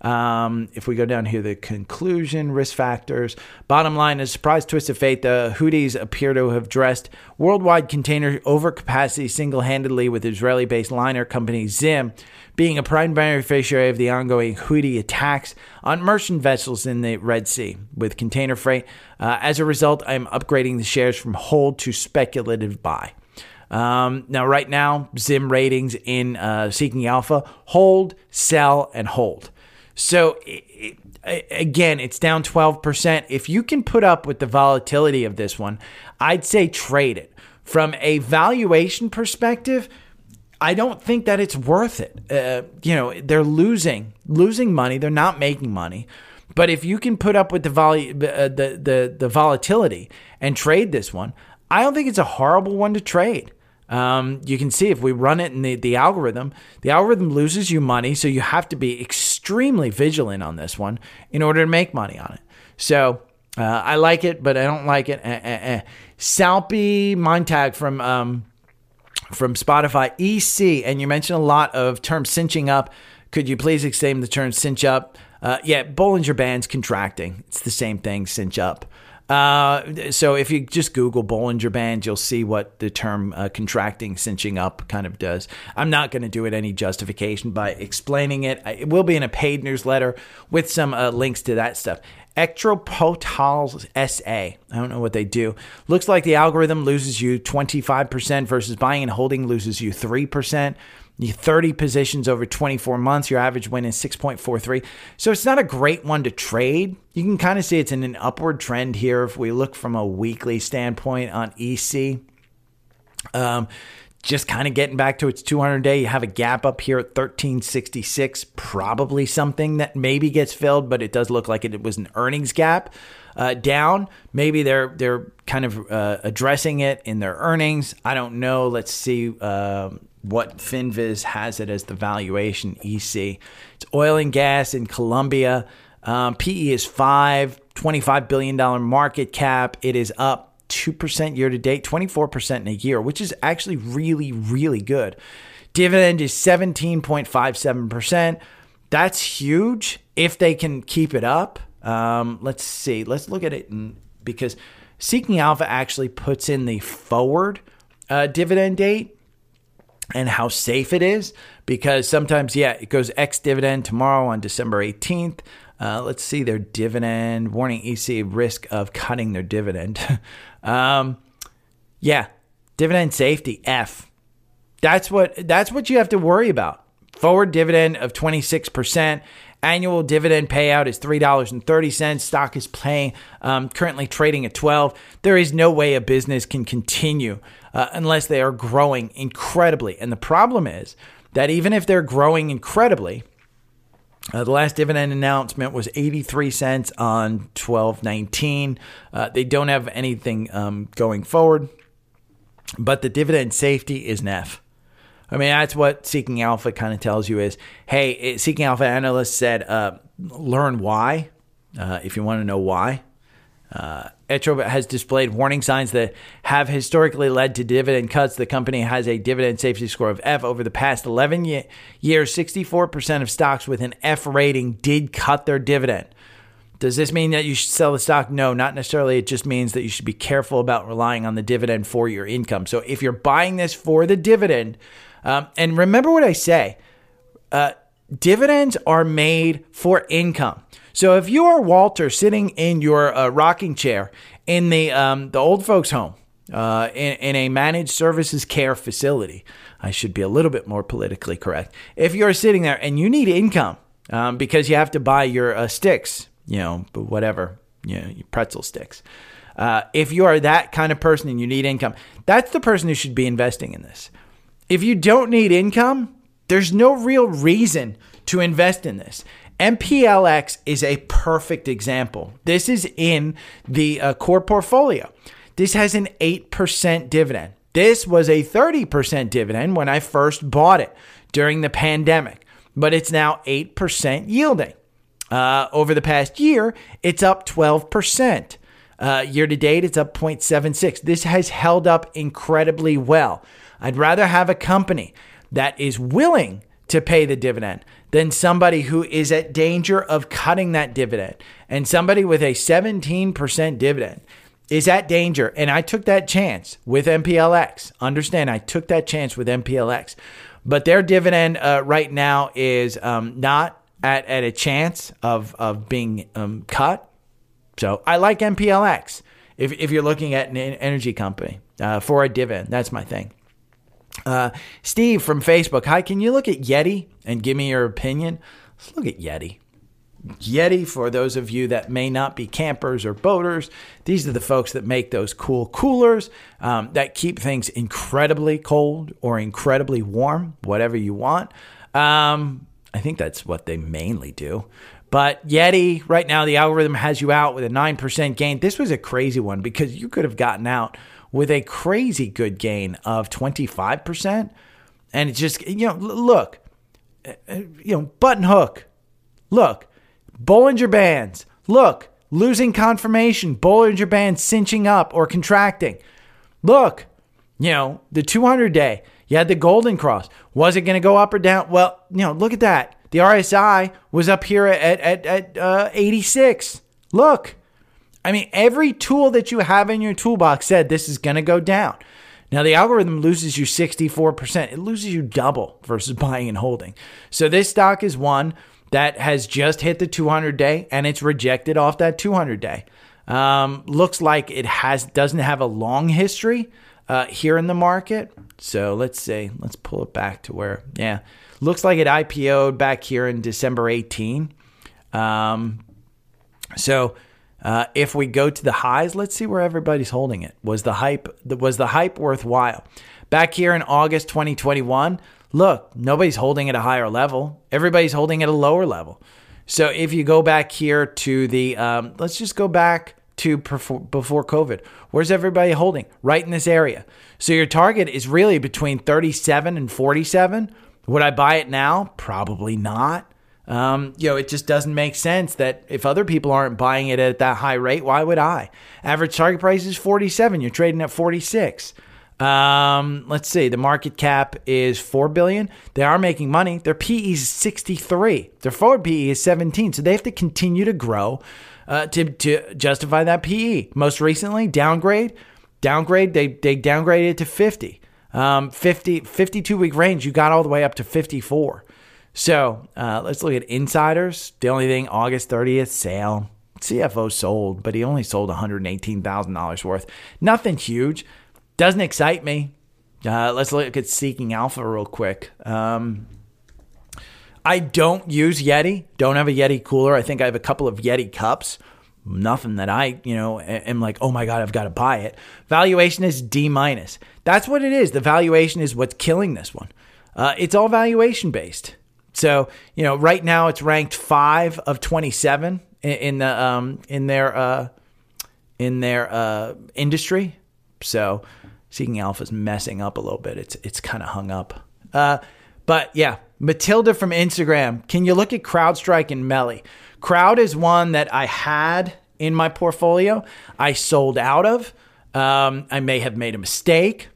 Um, if we go down here, the conclusion, risk factors. Bottom line is surprise twist of fate. The Houthis appear to have dressed worldwide container overcapacity single handedly with Israeli based liner company Zim being a prime beneficiary of the ongoing Houthi attacks on merchant vessels in the Red Sea with container freight. Uh, as a result, I'm upgrading the shares from hold to speculative buy. Um, now, right now, Zim ratings in uh, Seeking Alpha hold, sell, and hold. So it, it, again, it's down 12%. If you can put up with the volatility of this one, I'd say trade it. From a valuation perspective, I don't think that it's worth it. Uh, you know, they're losing losing money. They're not making money. But if you can put up with the, volu- uh, the, the, the volatility and trade this one, I don't think it's a horrible one to trade. Um, you can see if we run it in the, the algorithm, the algorithm loses you money. So you have to be extremely vigilant on this one in order to make money on it. So uh, I like it, but I don't like it. Eh, eh, eh. Montag from um, from Spotify EC, and you mentioned a lot of terms cinching up. Could you please explain the term cinch up? Uh, yeah, Bollinger Bands contracting. It's the same thing, cinch up. Uh, so if you just Google Bollinger Band, you'll see what the term uh, contracting, cinching up kind of does. I'm not going to do it any justification by explaining it. It will be in a paid newsletter with some uh, links to that stuff. Ecopetrols SA. I don't know what they do. Looks like the algorithm loses you 25% versus buying and holding loses you 3%. You 30 positions over 24 months, your average win is 6.43. So it's not a great one to trade. You can kind of see it's in an upward trend here if we look from a weekly standpoint on EC. Um, just kind of getting back to its 200 day. You have a gap up here at 1366, probably something that maybe gets filled, but it does look like it was an earnings gap uh, down. Maybe they're they're kind of uh, addressing it in their earnings. I don't know. Let's see. Um, what Finviz has it as the valuation EC. It's oil and gas in Colombia. Um, PE is five, $25 billion market cap. It is up 2% year to date, 24% in a year, which is actually really, really good. Dividend is 17.57%. That's huge if they can keep it up. Um, let's see. Let's look at it in, because Seeking Alpha actually puts in the forward uh, dividend date and how safe it is because sometimes, yeah, it goes ex dividend tomorrow on December 18th. Uh, let's see their dividend warning EC risk of cutting their dividend. um, yeah, dividend safety F. That's what that's what you have to worry about. Forward dividend of 26%. Annual dividend payout is $3.30. Stock is paying um, currently trading at 12. There is no way a business can continue uh, unless they are growing incredibly. And the problem is that even if they're growing incredibly, uh, the last dividend announcement was 83 cents on 1219. Uh, they don't have anything um, going forward, but the dividend safety is NEF. I mean, that's what Seeking Alpha kind of tells you is, hey, Seeking Alpha analyst said, uh, learn why, uh, if you want to know why. Uh, Etro has displayed warning signs that have historically led to dividend cuts. The company has a dividend safety score of F. Over the past 11 ye- years, 64% of stocks with an F rating did cut their dividend. Does this mean that you should sell the stock? No, not necessarily. It just means that you should be careful about relying on the dividend for your income. So if you're buying this for the dividend, um, and remember what I say, uh, dividends are made for income. So if you are Walter sitting in your uh, rocking chair in the um, the old folks' home uh, in, in a managed services care facility, I should be a little bit more politically correct. If you're sitting there and you need income um, because you have to buy your uh, sticks, you know, whatever, you know, pretzel sticks. Uh, if you are that kind of person and you need income, that's the person who should be investing in this. If you don't need income, there's no real reason to invest in this. MPLX is a perfect example. This is in the uh, core portfolio. This has an 8% dividend. This was a 30% dividend when I first bought it during the pandemic, but it's now 8% yielding. Uh, over the past year, it's up 12%. Uh, year to date, it's up 0.76. This has held up incredibly well. I'd rather have a company that is willing to pay the dividend than somebody who is at danger of cutting that dividend. And somebody with a 17% dividend is at danger. And I took that chance with MPLX. Understand, I took that chance with MPLX. But their dividend uh, right now is um, not at, at a chance of, of being um, cut. So I like MPLX if, if you're looking at an energy company uh, for a dividend. That's my thing. Uh, Steve from Facebook. Hi, can you look at Yeti and give me your opinion? Let's look at Yeti. Yeti, for those of you that may not be campers or boaters, these are the folks that make those cool coolers um, that keep things incredibly cold or incredibly warm, whatever you want. Um, I think that's what they mainly do. But Yeti, right now, the algorithm has you out with a 9% gain. This was a crazy one because you could have gotten out with a crazy good gain of 25%. And it's just, you know, look, uh, uh, you know, button hook, look, Bollinger Bands, look, losing confirmation, Bollinger Bands cinching up or contracting. Look, you know, the 200 day, you had the golden cross. Was it going to go up or down? Well, you know, look at that. The RSI was up here at, at, at uh, 86. Look, I mean, every tool that you have in your toolbox said this is going to go down. Now, the algorithm loses you 64%. It loses you double versus buying and holding. So, this stock is one that has just hit the 200 day and it's rejected off that 200 day. Um, looks like it has doesn't have a long history uh, here in the market. So let's see. Let's pull it back to where, yeah, looks like it IPO'd back here in December 18. Um, so uh, if we go to the highs, let's see where everybody's holding it. Was the hype was the hype worthwhile? Back here in August 2021, look, nobody's holding at a higher level. Everybody's holding at a lower level. So if you go back here to the, um, let's just go back to before COVID. Where's everybody holding? Right in this area. So your target is really between 37 and 47. Would I buy it now? Probably not. Um, you know, it just doesn't make sense that if other people aren't buying it at that high rate, why would I? Average target price is 47. You're trading at 46. Um, let's see. The market cap is 4 billion. They are making money. Their PE is 63. Their forward PE is 17. So they have to continue to grow uh, to, to justify that PE. Most recently, downgrade. Downgrade, they, they downgraded it to 50. Um, 50, 52 week range, you got all the way up to 54. So uh, let's look at insiders. The only thing, August 30th, sale. CFO sold, but he only sold $118,000 worth. Nothing huge. Doesn't excite me. Uh, let's look at Seeking Alpha real quick. Um, I don't use Yeti. Don't have a Yeti cooler. I think I have a couple of Yeti cups. Nothing that I, you know, am like, oh my god, I've got to buy it. Valuation is D minus. That's what it is. The valuation is what's killing this one. Uh, it's all valuation based. So, you know, right now it's ranked five of 27 in, in the um, in their uh, in their uh, industry. So, Seeking Alpha is messing up a little bit. It's it's kind of hung up. Uh, but yeah, Matilda from Instagram. Can you look at CrowdStrike and Melly? Crowd is one that I had in my portfolio. I sold out of. Um, I may have made a mistake.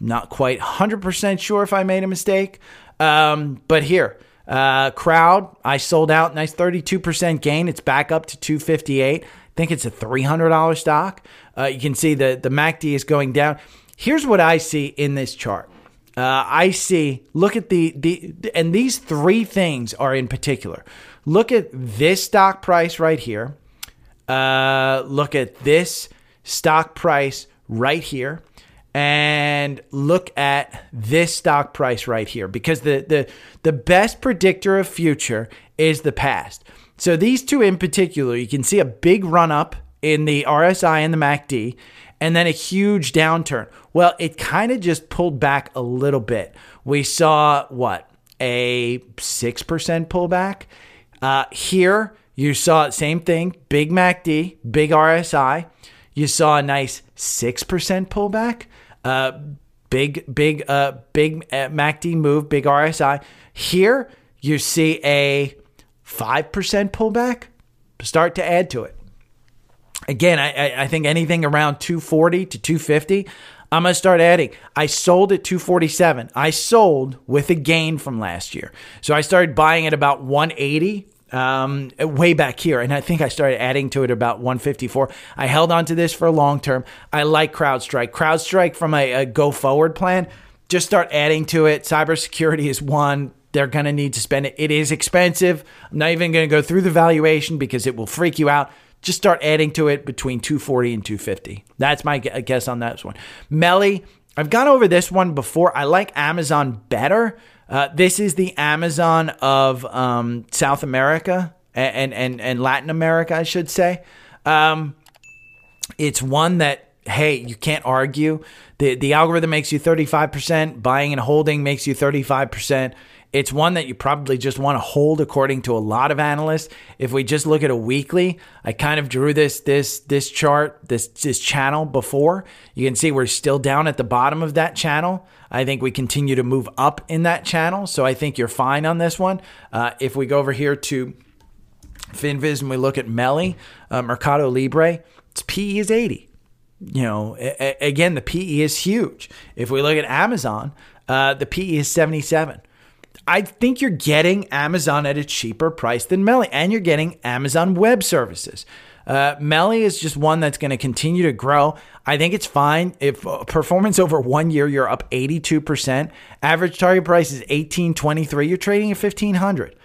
Not quite 100% sure if I made a mistake. Um, but here, uh, crowd, I sold out, nice 32% gain. It's back up to 258. I think it's a $300 stock. Uh, you can see the, the MACD is going down. Here's what I see in this chart. uh, I see. Look at the the and these three things are in particular. Look at this stock price right here. Uh, look at this stock price right here and look at this stock price right here because the the the best predictor of future is the past. So these two in particular, you can see a big run up in the RSI and the MACD and then a huge downturn. Well, it kind of just pulled back a little bit. We saw what? A 6% pullback. Uh, here, you saw the same thing, big MACD, big RSI. You saw a nice 6% pullback. Uh, big, big, uh, big uh, MACD move, big RSI. Here, you see a 5% pullback. Start to add to it. Again, I, I think anything around 240 to 250, I'm going to start adding. I sold at 247. I sold with a gain from last year. So I started buying at about 180 um, way back here. And I think I started adding to it about 154. I held on to this for long term. I like CrowdStrike. CrowdStrike from a, a go forward plan, just start adding to it. Cybersecurity is one. They're going to need to spend it. It is expensive. I'm not even going to go through the valuation because it will freak you out. Just start adding to it between 240 and 250. That's my guess on that one. Melly, I've gone over this one before. I like Amazon better uh, this is the Amazon of um, South America and, and, and Latin America, I should say. Um, it's one that, hey, you can't argue. The, the algorithm makes you 35%, buying and holding makes you 35%. It's one that you probably just want to hold according to a lot of analysts. If we just look at a weekly, I kind of drew this this this chart, this this channel before. You can see we're still down at the bottom of that channel. I think we continue to move up in that channel. So I think you're fine on this one. Uh, if we go over here to FinViz and we look at Melly, uh, Mercado Libre, its PE is 80. You know, a- again, the PE is huge. If we look at Amazon, uh, the PE is 77. I think you're getting Amazon at a cheaper price than Melly, and you're getting Amazon Web Services. Uh, Melly is just one that's going to continue to grow. I think it's fine if uh, performance over one year you're up 82%. Average target price is 1823. You're trading at 1500.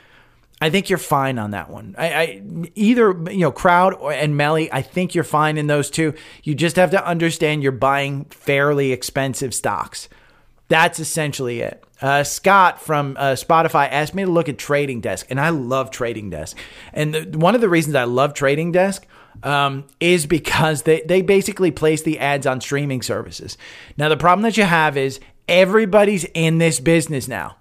I think you're fine on that one. I, I either you know crowd or, and Melly. I think you're fine in those two. You just have to understand you're buying fairly expensive stocks. That's essentially it. Uh, Scott from uh, Spotify asked me to look at Trading Desk, and I love Trading Desk. And the, one of the reasons I love Trading Desk um, is because they, they basically place the ads on streaming services. Now, the problem that you have is everybody's in this business now.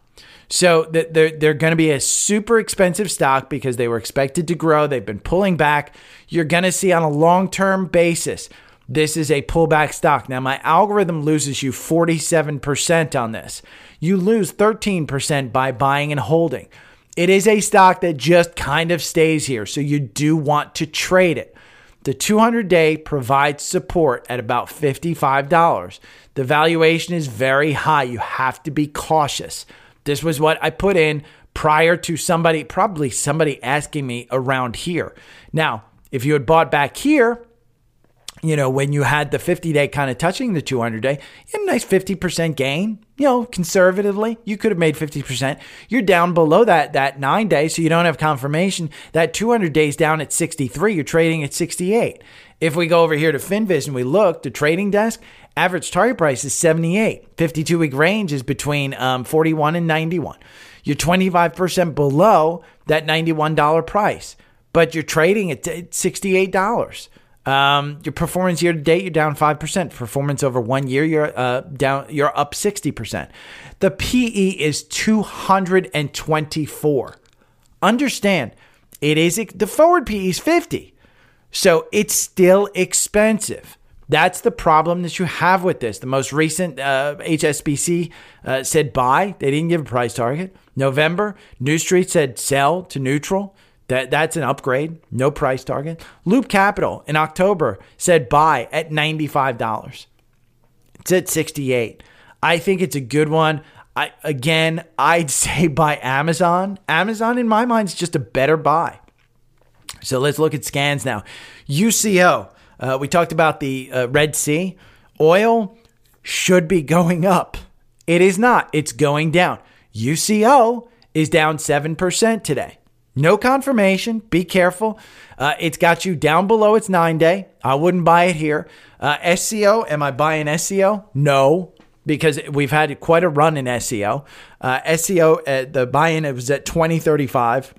So they're, they're going to be a super expensive stock because they were expected to grow. They've been pulling back. You're going to see on a long term basis this is a pullback stock. Now, my algorithm loses you 47% on this. You lose 13% by buying and holding. It is a stock that just kind of stays here, so you do want to trade it. The 200 day provides support at about $55. The valuation is very high. You have to be cautious. This was what I put in prior to somebody, probably somebody asking me around here. Now, if you had bought back here, you know, when you had the 50 day kind of touching the 200 day, you had a nice 50% gain. You know, conservatively, you could have made 50%. You're down below that that 9 day, so you don't have confirmation. That 200 days down at 63, you're trading at 68. If we go over here to FinViz and we look, the trading desk, average target price is 78. 52 week range is between um, 41 and 91. You're 25% below that $91 price, but you're trading at $68. Um, your performance year to date, you're down five percent. Performance over one year, you're uh, down. You're up sixty percent. The PE is two hundred and twenty-four. Understand, it is the forward PE is fifty, so it's still expensive. That's the problem that you have with this. The most recent uh, HSBC uh, said buy. They didn't give a price target. November, New Street said sell to neutral. That that's an upgrade. No price target. Loop Capital in October said buy at $95. It's at 68. I think it's a good one. I again, I'd say buy Amazon. Amazon in my mind is just a better buy. So let's look at scans now. UCO. Uh, we talked about the uh, Red Sea. Oil should be going up. It is not. It's going down. UCO is down 7% today. No confirmation. Be careful. Uh, it's got you down below its nine day. I wouldn't buy it here. Uh, SCO, am I buying SCO? No, because we've had quite a run in SCO. Uh, SCO, uh, the buy in, it was at 2035.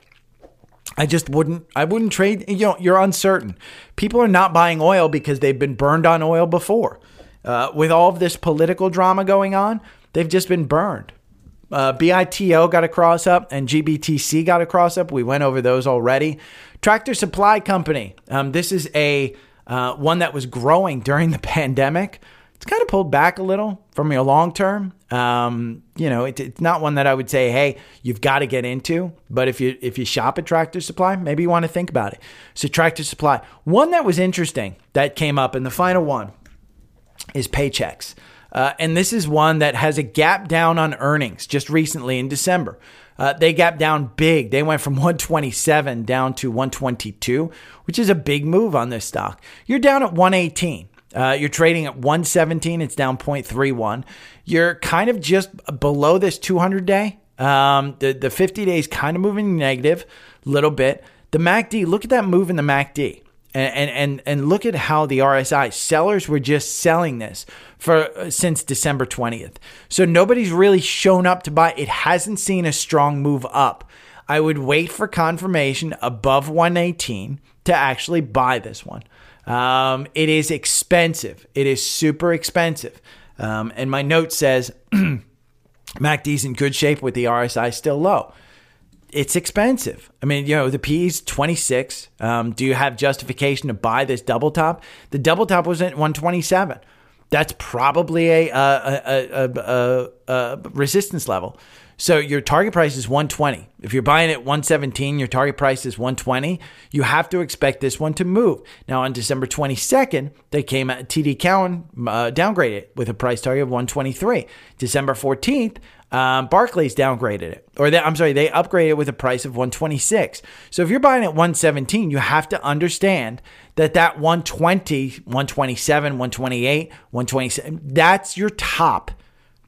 I just wouldn't. I wouldn't trade. You know, you're uncertain. People are not buying oil because they've been burned on oil before. Uh, with all of this political drama going on, they've just been burned. Uh, BITO got a cross up and GBTC got a cross up. We went over those already. Tractor Supply Company. Um, this is a uh, one that was growing during the pandemic. It's kind of pulled back a little from your long term. Um, you know, it, it's not one that I would say, hey, you've got to get into. But if you if you shop at Tractor Supply, maybe you want to think about it. So Tractor Supply. One that was interesting that came up and the final one is Paychex. Uh, and this is one that has a gap down on earnings just recently in December. Uh, they gap down big. They went from 127 down to 122, which is a big move on this stock. You're down at 118. Uh, you're trading at 117. It's down 0.31. You're kind of just below this 200 day. Um, the, the 50 days kind of moving negative a little bit. The MACD, look at that move in the MACD. And, and, and look at how the RSI sellers were just selling this for uh, since December 20th. So nobody's really shown up to buy. It hasn't seen a strong move up. I would wait for confirmation above 118 to actually buy this one. Um, it is expensive. It is super expensive. Um, and my note says MACD's in good shape with the RSI still low it's expensive. I mean, you know, the P's 26. Um, do you have justification to buy this double top? The double top was at 127. That's probably a, a, a, a, resistance level. So your target price is 120. If you're buying at 117, your target price is 120. You have to expect this one to move. Now on December 22nd, they came at TD Cowen uh, downgraded with a price target of 123. December 14th, um, Barclays downgraded it, or they, I'm sorry, they upgraded it with a price of 126. So if you're buying at 117, you have to understand that that 120, 127, 128, 127, that's your top.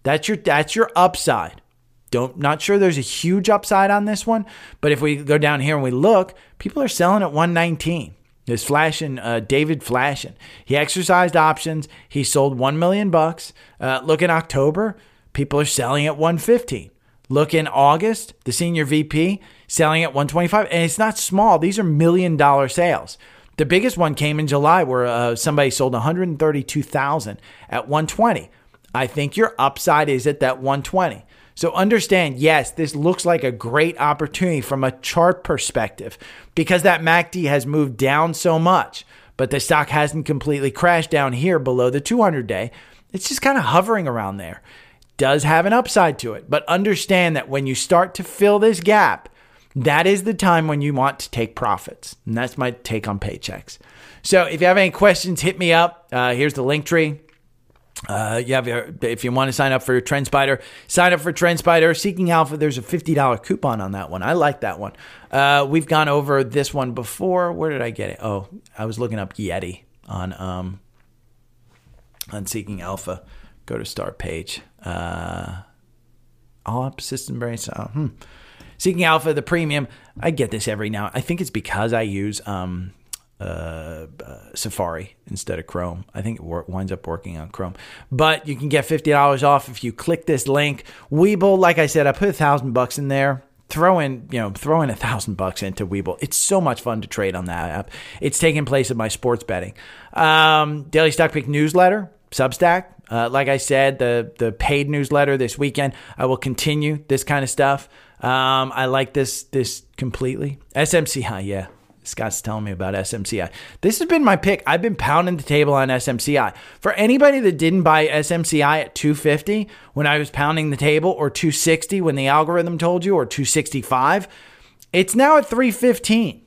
That's your that's your upside. Don't not sure there's a huge upside on this one, but if we go down here and we look, people are selling at 119. There's Flaschen, uh, David Flaschen. He exercised options. He sold one million bucks. Uh, look in October, people are selling at 115. Look in August, the senior VP selling at 125, and it's not small. These are million dollar sales. The biggest one came in July, where uh, somebody sold 132,000 at 120. I think your upside is at that 120. So understand, yes, this looks like a great opportunity from a chart perspective because that MACD has moved down so much, but the stock hasn't completely crashed down here below the 200 day. It's just kind of hovering around there. Does have an upside to it, but understand that when you start to fill this gap, that is the time when you want to take profits. And that's my take on Paychex. So if you have any questions, hit me up. Uh, here's the link tree. Uh, you have your, if you want to sign up for TrendSpider, sign up for TrendSpider. Seeking Alpha, there's a $50 coupon on that one. I like that one. Uh, we've gone over this one before. Where did I get it? Oh, I was looking up Yeti on um, on Seeking Alpha. Go to start page. Uh, all up system brace. Hmm. Seeking Alpha, the premium. I get this every now. I think it's because I use um, uh, uh, Safari instead of Chrome. I think it wor- winds up working on Chrome. But you can get fifty dollars off if you click this link. Webull, like I said, I put a thousand bucks in there. Throw in, you know, throw in a thousand bucks into Webull. It's so much fun to trade on that app. It's taking place of my sports betting. Um, Daily Stock Pick newsletter, Substack. Uh, like I said, the the paid newsletter this weekend. I will continue this kind of stuff. Um, I like this this completely. SMCI, yeah, Scott's telling me about SMCI. This has been my pick. I've been pounding the table on SMCI. For anybody that didn't buy SMCI at 250 when I was pounding the table, or 260 when the algorithm told you, or 265, it's now at 315.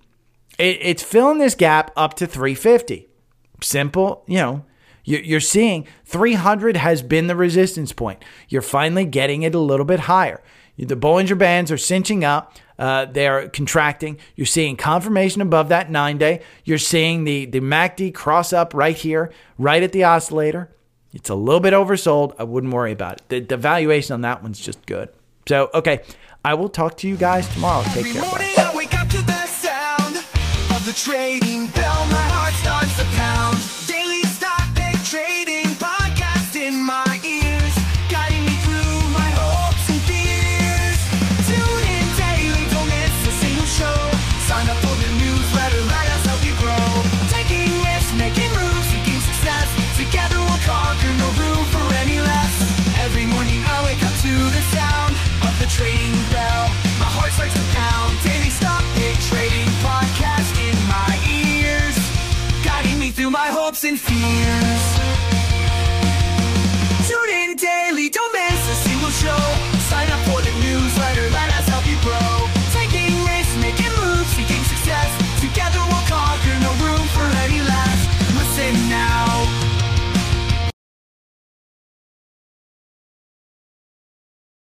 It, it's filling this gap up to 350. Simple, you know. You're seeing 300 has been the resistance point. You're finally getting it a little bit higher. The Bollinger Bands are cinching up. Uh, they're contracting. You're seeing confirmation above that nine day. You're seeing the, the MACD cross up right here, right at the oscillator. It's a little bit oversold. I wouldn't worry about it. The, the valuation on that one's just good. So, okay, I will talk to you guys tomorrow. Take care. Bye. And fears.